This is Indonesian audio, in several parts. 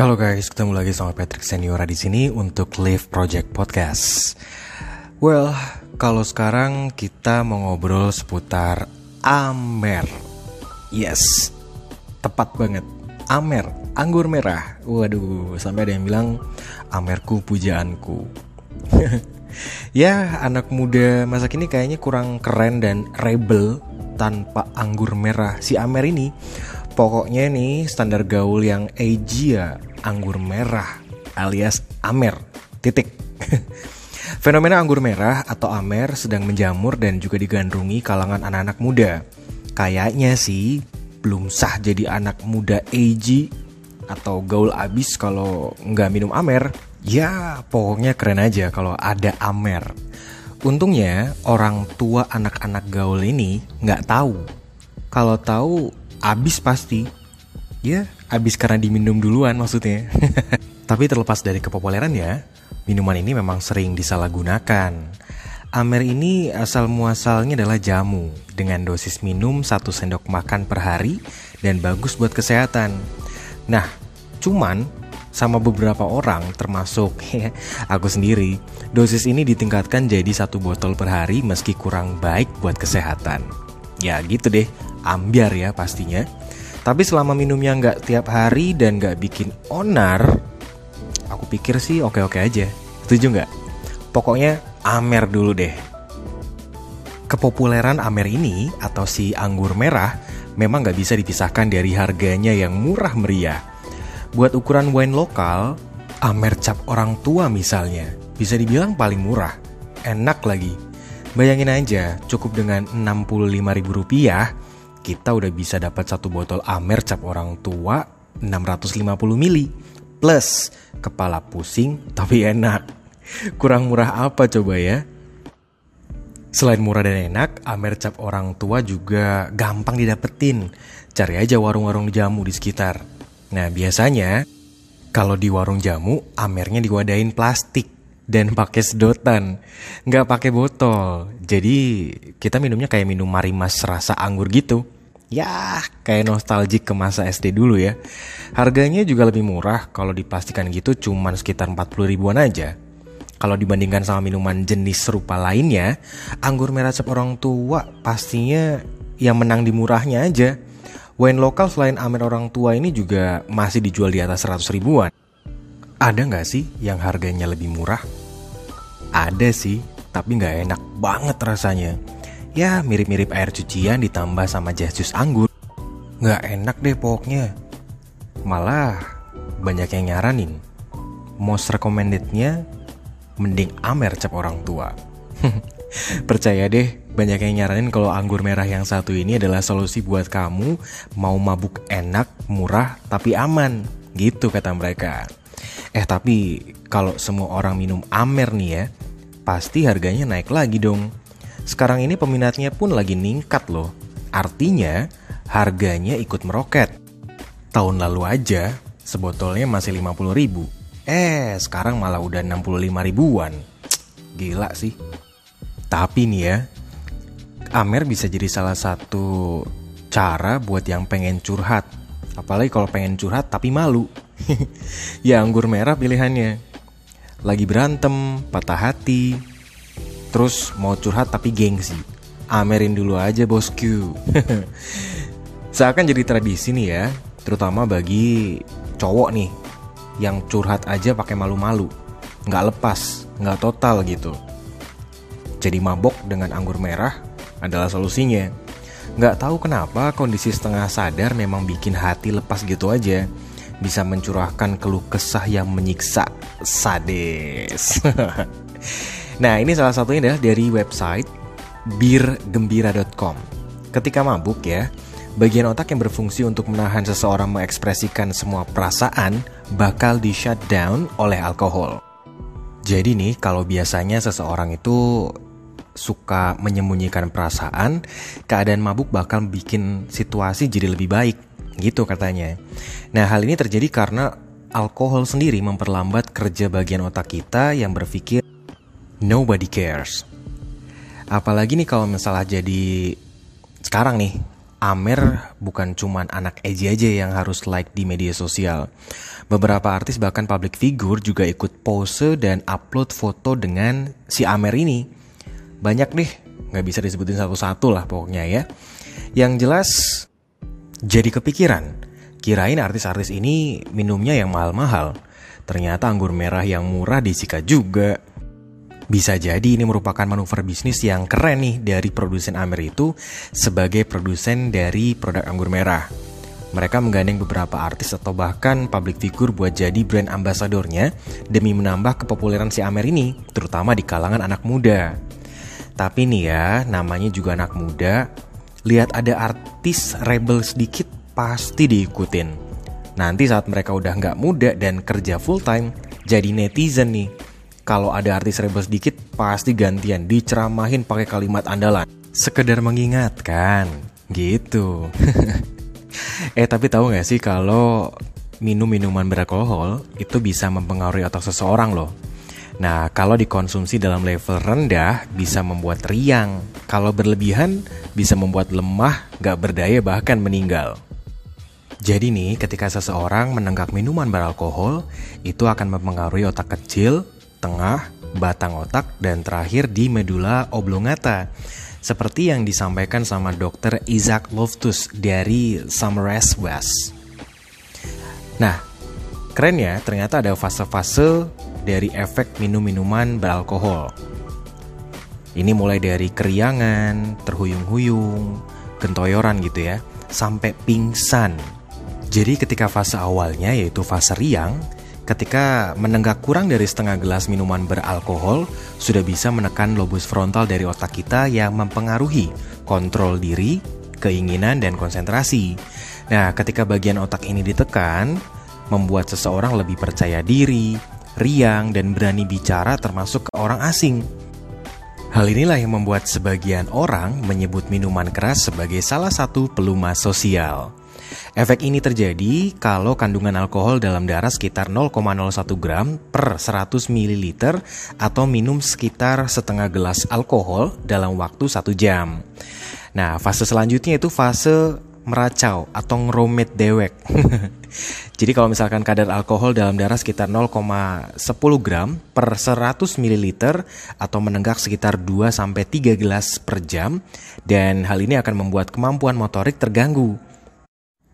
Halo guys, ketemu lagi sama Patrick Seniora di sini untuk Live Project Podcast. Well, kalau sekarang kita mau ngobrol seputar Amer. Yes, tepat banget. Amer, anggur merah. Waduh, sampai ada yang bilang Amerku pujaanku. ya, anak muda masa kini kayaknya kurang keren dan rebel tanpa anggur merah si Amer ini Pokoknya nih standar gaul yang Asia anggur merah alias Amer. Titik. Fenomena anggur merah atau Amer sedang menjamur dan juga digandrungi kalangan anak-anak muda. Kayaknya sih belum sah jadi anak muda AG atau gaul abis kalau nggak minum Amer. Ya pokoknya keren aja kalau ada Amer. Untungnya orang tua anak-anak gaul ini nggak tahu. Kalau tahu Abis pasti. Ya, abis karena diminum duluan maksudnya. Tapi terlepas dari kepopuleran ya, minuman ini memang sering disalahgunakan. Amer ini asal muasalnya adalah jamu dengan dosis minum satu sendok makan per hari dan bagus buat kesehatan. Nah, cuman sama beberapa orang termasuk aku sendiri, dosis ini ditingkatkan jadi satu botol per hari meski kurang baik buat kesehatan. Ya gitu deh, ambiar ya pastinya. Tapi selama minumnya nggak tiap hari dan nggak bikin onar, aku pikir sih oke-oke aja. Setuju nggak? Pokoknya Amer dulu deh. Kepopuleran Amer ini atau si anggur merah memang nggak bisa dipisahkan dari harganya yang murah meriah. Buat ukuran wine lokal, Amer cap orang tua misalnya, bisa dibilang paling murah. Enak lagi. Bayangin aja, cukup dengan Rp65.000 kita udah bisa dapat satu botol Amer cap orang tua 650 mili plus kepala pusing tapi enak. Kurang murah apa coba ya? Selain murah dan enak, Amer cap orang tua juga gampang didapetin. Cari aja warung-warung jamu di sekitar. Nah, biasanya kalau di warung jamu, Amernya diwadain plastik dan pakai sedotan, nggak pakai botol. Jadi kita minumnya kayak minum marimas rasa anggur gitu. Ya, kayak nostalgic ke masa SD dulu ya. Harganya juga lebih murah kalau dipastikan gitu cuman sekitar 40 ribuan aja. Kalau dibandingkan sama minuman jenis serupa lainnya, anggur merah cap orang tua pastinya yang menang di murahnya aja. Wine lokal selain Amer orang tua ini juga masih dijual di atas 100 ribuan. Ada nggak sih yang harganya lebih murah? Ada sih, tapi nggak enak banget rasanya. Ya mirip-mirip air cucian ditambah sama jas jus anggur. Nggak enak deh pokoknya. Malah banyak yang nyaranin. Most recommendednya mending Amer cap orang tua. Percaya deh, banyak yang nyaranin kalau anggur merah yang satu ini adalah solusi buat kamu mau mabuk enak, murah, tapi aman. Gitu kata mereka. Eh tapi kalau semua orang minum Amer nih ya, pasti harganya naik lagi dong. Sekarang ini peminatnya pun lagi ningkat loh. Artinya harganya ikut meroket. Tahun lalu aja sebotolnya masih 50 ribu. Eh sekarang malah udah 65 ribuan. Gila sih. Tapi nih ya, Amer bisa jadi salah satu cara buat yang pengen curhat. Apalagi kalau pengen curhat tapi malu. ya anggur merah pilihannya. Lagi berantem, patah hati, Terus mau curhat tapi gengsi. Amerin dulu aja bosku. Seakan jadi tradisi nih ya, terutama bagi cowok nih yang curhat aja pakai malu-malu, nggak lepas, nggak total gitu. Jadi mabok dengan anggur merah adalah solusinya. Nggak tahu kenapa kondisi setengah sadar memang bikin hati lepas gitu aja. Bisa mencurahkan keluh kesah yang menyiksa sadis. Nah, ini salah satunya adalah dari website birgembira.com. Ketika mabuk ya, bagian otak yang berfungsi untuk menahan seseorang mengekspresikan semua perasaan bakal di shutdown oleh alkohol. Jadi nih, kalau biasanya seseorang itu suka menyembunyikan perasaan, keadaan mabuk bakal bikin situasi jadi lebih baik, gitu katanya. Nah, hal ini terjadi karena alkohol sendiri memperlambat kerja bagian otak kita yang berpikir nobody cares. Apalagi nih kalau misalnya jadi sekarang nih Amer bukan cuman anak Eji aja yang harus like di media sosial. Beberapa artis bahkan public figure juga ikut pose dan upload foto dengan si Amer ini. Banyak deh, nggak bisa disebutin satu-satu lah pokoknya ya. Yang jelas, jadi kepikiran, kirain artis-artis ini minumnya yang mahal-mahal. Ternyata anggur merah yang murah disikat juga. Bisa jadi ini merupakan manuver bisnis yang keren nih dari produsen Amer itu sebagai produsen dari produk anggur merah. Mereka menggandeng beberapa artis atau bahkan public figure buat jadi brand ambasadornya demi menambah kepopuleran si Amer ini, terutama di kalangan anak muda. Tapi nih ya, namanya juga anak muda, lihat ada artis rebel sedikit pasti diikutin. Nanti saat mereka udah nggak muda dan kerja full time, jadi netizen nih kalau ada artis rebel sedikit pasti gantian diceramahin pakai kalimat andalan. Sekedar mengingatkan, gitu. eh tapi tahu nggak sih kalau minum minuman beralkohol itu bisa mempengaruhi otak seseorang loh. Nah, kalau dikonsumsi dalam level rendah bisa membuat riang. Kalau berlebihan bisa membuat lemah, gak berdaya bahkan meninggal. Jadi nih, ketika seseorang menenggak minuman beralkohol, itu akan mempengaruhi otak kecil, tengah, batang otak, dan terakhir di medula oblongata. Seperti yang disampaikan sama dokter Isaac Loftus dari Summers West. Nah, keren ya, ternyata ada fase-fase dari efek minum-minuman beralkohol. Ini mulai dari keriangan, terhuyung-huyung, gentoyoran gitu ya, sampai pingsan. Jadi ketika fase awalnya yaitu fase riang, Ketika menenggak kurang dari setengah gelas minuman beralkohol, sudah bisa menekan lobus frontal dari otak kita yang mempengaruhi kontrol diri, keinginan, dan konsentrasi. Nah, ketika bagian otak ini ditekan, membuat seseorang lebih percaya diri, riang, dan berani bicara termasuk ke orang asing. Hal inilah yang membuat sebagian orang menyebut minuman keras sebagai salah satu pelumas sosial. Efek ini terjadi kalau kandungan alkohol dalam darah sekitar 0,01 gram per 100 ml atau minum sekitar setengah gelas alkohol dalam waktu satu jam. Nah, fase selanjutnya itu fase meracau atau ngeromet dewek. Jadi kalau misalkan kadar alkohol dalam darah sekitar 0,10 gram per 100 ml atau menenggak sekitar 2 sampai 3 gelas per jam dan hal ini akan membuat kemampuan motorik terganggu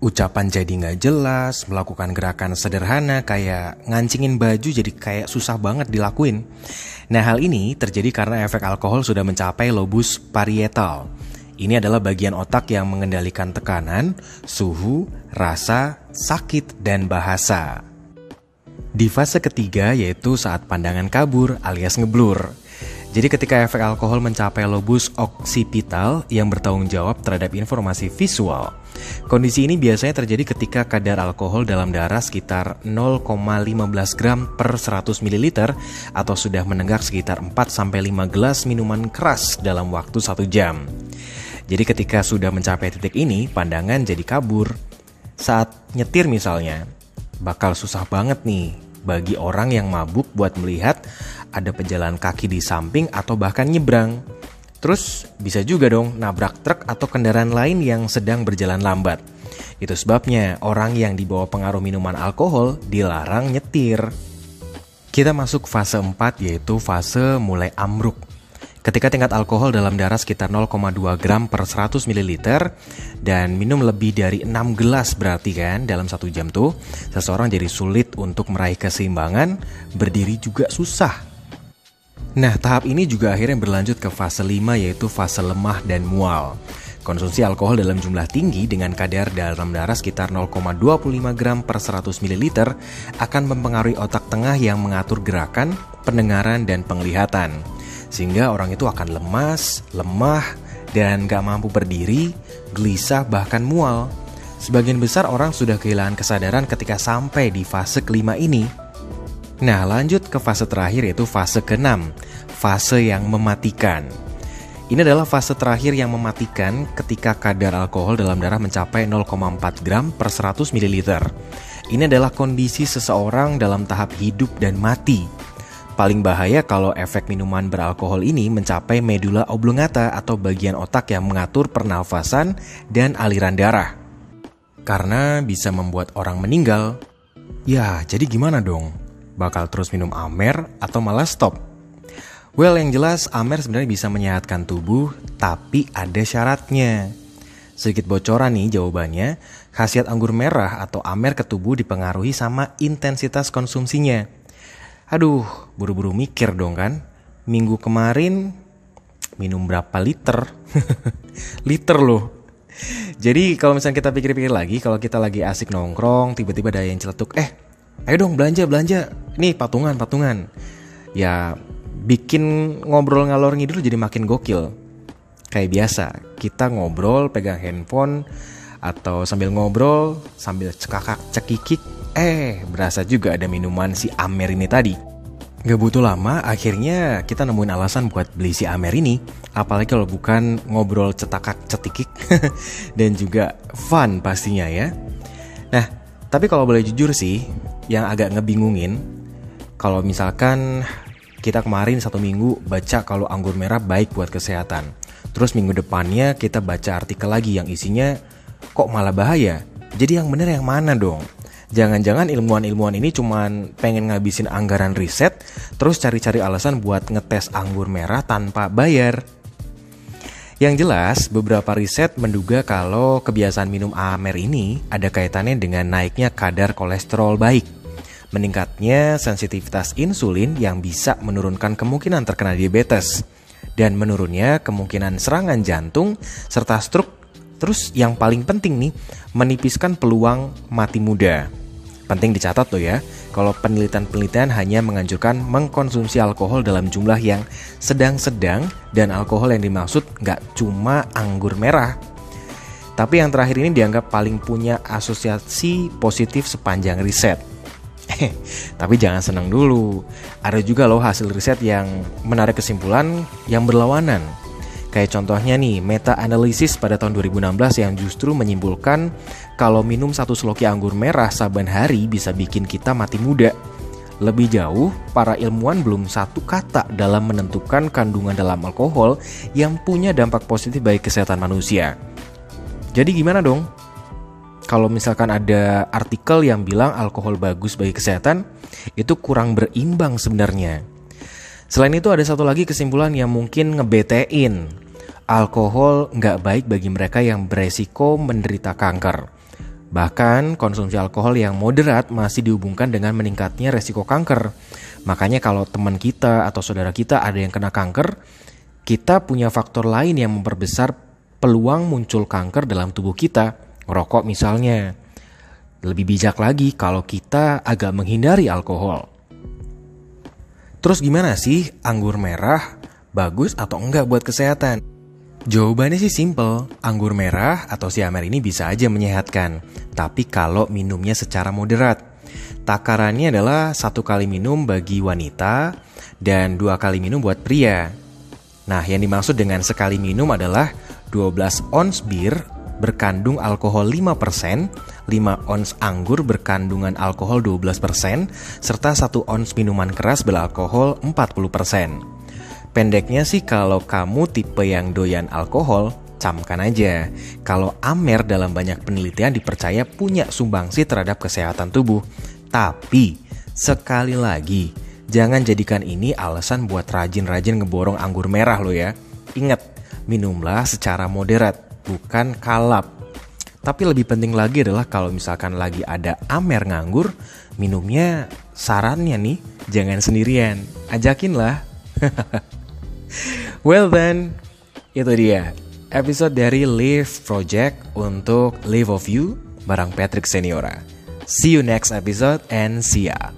ucapan jadi nggak jelas, melakukan gerakan sederhana kayak ngancingin baju jadi kayak susah banget dilakuin. Nah hal ini terjadi karena efek alkohol sudah mencapai lobus parietal. Ini adalah bagian otak yang mengendalikan tekanan, suhu, rasa, sakit, dan bahasa. Di fase ketiga yaitu saat pandangan kabur alias ngeblur. Jadi ketika efek alkohol mencapai lobus oksipital yang bertanggung jawab terhadap informasi visual. Kondisi ini biasanya terjadi ketika kadar alkohol dalam darah sekitar 0,15 gram per 100 ml atau sudah menenggak sekitar 4-5 gelas minuman keras dalam waktu 1 jam. Jadi ketika sudah mencapai titik ini, pandangan jadi kabur. Saat nyetir misalnya, bakal susah banget nih bagi orang yang mabuk buat melihat ada pejalan kaki di samping atau bahkan nyebrang. Terus bisa juga dong nabrak truk atau kendaraan lain yang sedang berjalan lambat. Itu sebabnya orang yang dibawa pengaruh minuman alkohol dilarang nyetir. Kita masuk fase 4 yaitu fase mulai amruk. Ketika tingkat alkohol dalam darah sekitar 0,2 gram per 100 ml dan minum lebih dari 6 gelas berarti kan dalam satu jam tuh, seseorang jadi sulit untuk meraih keseimbangan, berdiri juga susah. Nah, tahap ini juga akhirnya berlanjut ke fase 5 yaitu fase lemah dan mual. Konsumsi alkohol dalam jumlah tinggi dengan kadar dalam darah sekitar 0,25 gram per 100 ml akan mempengaruhi otak tengah yang mengatur gerakan, pendengaran, dan penglihatan. Sehingga orang itu akan lemas, lemah, dan gak mampu berdiri, gelisah, bahkan mual. Sebagian besar orang sudah kehilangan kesadaran ketika sampai di fase kelima ini Nah, lanjut ke fase terakhir yaitu fase ke-6, fase yang mematikan. Ini adalah fase terakhir yang mematikan ketika kadar alkohol dalam darah mencapai 0,4 gram per 100 ml. Ini adalah kondisi seseorang dalam tahap hidup dan mati. paling bahaya kalau efek minuman beralkohol ini mencapai medula oblongata atau bagian otak yang mengatur pernafasan dan aliran darah. Karena bisa membuat orang meninggal. Ya, jadi gimana dong? Bakal terus minum Amer atau malah stop? Well, yang jelas Amer sebenarnya bisa menyehatkan tubuh, tapi ada syaratnya. Sedikit bocoran nih jawabannya, khasiat anggur merah atau Amer ke tubuh dipengaruhi sama intensitas konsumsinya. Aduh, buru-buru mikir dong kan. Minggu kemarin minum berapa liter? liter loh. Jadi kalau misalnya kita pikir-pikir lagi, kalau kita lagi asik nongkrong, tiba-tiba ada yang celetuk, eh, ayo dong belanja, belanja. Nih patungan, patungan. Ya bikin ngobrol ngalor ngidul jadi makin gokil. Kayak biasa, kita ngobrol pegang handphone atau sambil ngobrol sambil cekakak cekikik Eh, berasa juga ada minuman si Amer ini tadi. Gak butuh lama, akhirnya kita nemuin alasan buat beli si Amer ini. Apalagi kalau bukan ngobrol cetakak cetikik dan juga fun pastinya ya. Nah, tapi kalau boleh jujur sih, yang agak ngebingungin, kalau misalkan kita kemarin satu minggu baca kalau anggur merah baik buat kesehatan. Terus minggu depannya kita baca artikel lagi yang isinya kok malah bahaya. Jadi yang bener yang mana dong? Jangan-jangan ilmuwan-ilmuwan ini cuman pengen ngabisin anggaran riset, terus cari-cari alasan buat ngetes anggur merah tanpa bayar. Yang jelas, beberapa riset menduga kalau kebiasaan minum Amer ini ada kaitannya dengan naiknya kadar kolesterol baik, meningkatnya sensitivitas insulin yang bisa menurunkan kemungkinan terkena diabetes, dan menurunnya kemungkinan serangan jantung serta stroke Terus yang paling penting nih, menipiskan peluang mati muda. Penting dicatat tuh ya, kalau penelitian-penelitian hanya menganjurkan mengkonsumsi alkohol dalam jumlah yang sedang-sedang dan alkohol yang dimaksud nggak cuma anggur merah. Tapi yang terakhir ini dianggap paling punya asosiasi positif sepanjang riset. Tapi jangan senang dulu, ada juga loh hasil riset yang menarik kesimpulan yang berlawanan. Kayak contohnya nih, meta-analisis pada tahun 2016 yang justru menyimpulkan kalau minum satu seloki anggur merah saban hari bisa bikin kita mati muda. Lebih jauh, para ilmuwan belum satu kata dalam menentukan kandungan dalam alkohol yang punya dampak positif bagi kesehatan manusia. Jadi gimana dong? Kalau misalkan ada artikel yang bilang alkohol bagus bagi kesehatan, itu kurang berimbang sebenarnya. Selain itu ada satu lagi kesimpulan yang mungkin ngebetein. Alkohol nggak baik bagi mereka yang beresiko menderita kanker. Bahkan konsumsi alkohol yang moderat masih dihubungkan dengan meningkatnya resiko kanker. Makanya kalau teman kita atau saudara kita ada yang kena kanker, kita punya faktor lain yang memperbesar peluang muncul kanker dalam tubuh kita. Rokok misalnya. Lebih bijak lagi kalau kita agak menghindari alkohol. Terus gimana sih anggur merah bagus atau enggak buat kesehatan? Jawabannya sih simple, anggur merah atau si amer ini bisa aja menyehatkan, tapi kalau minumnya secara moderat. Takarannya adalah satu kali minum bagi wanita dan dua kali minum buat pria. Nah, yang dimaksud dengan sekali minum adalah 12 ons bir berkandung alkohol 5%, 5 ons anggur berkandungan alkohol 12%, serta 1 ons minuman keras beralkohol 40%. Pendeknya sih kalau kamu tipe yang doyan alkohol, camkan aja. Kalau Amer dalam banyak penelitian dipercaya punya sumbangsi terhadap kesehatan tubuh. Tapi, sekali lagi, jangan jadikan ini alasan buat rajin-rajin ngeborong anggur merah lo ya. Ingat, minumlah secara moderat bukan kalap. Tapi lebih penting lagi adalah kalau misalkan lagi ada Amer nganggur, minumnya sarannya nih jangan sendirian, ajakinlah. well then, itu dia episode dari Live Project untuk Live of You barang Patrick Seniora. See you next episode and see ya.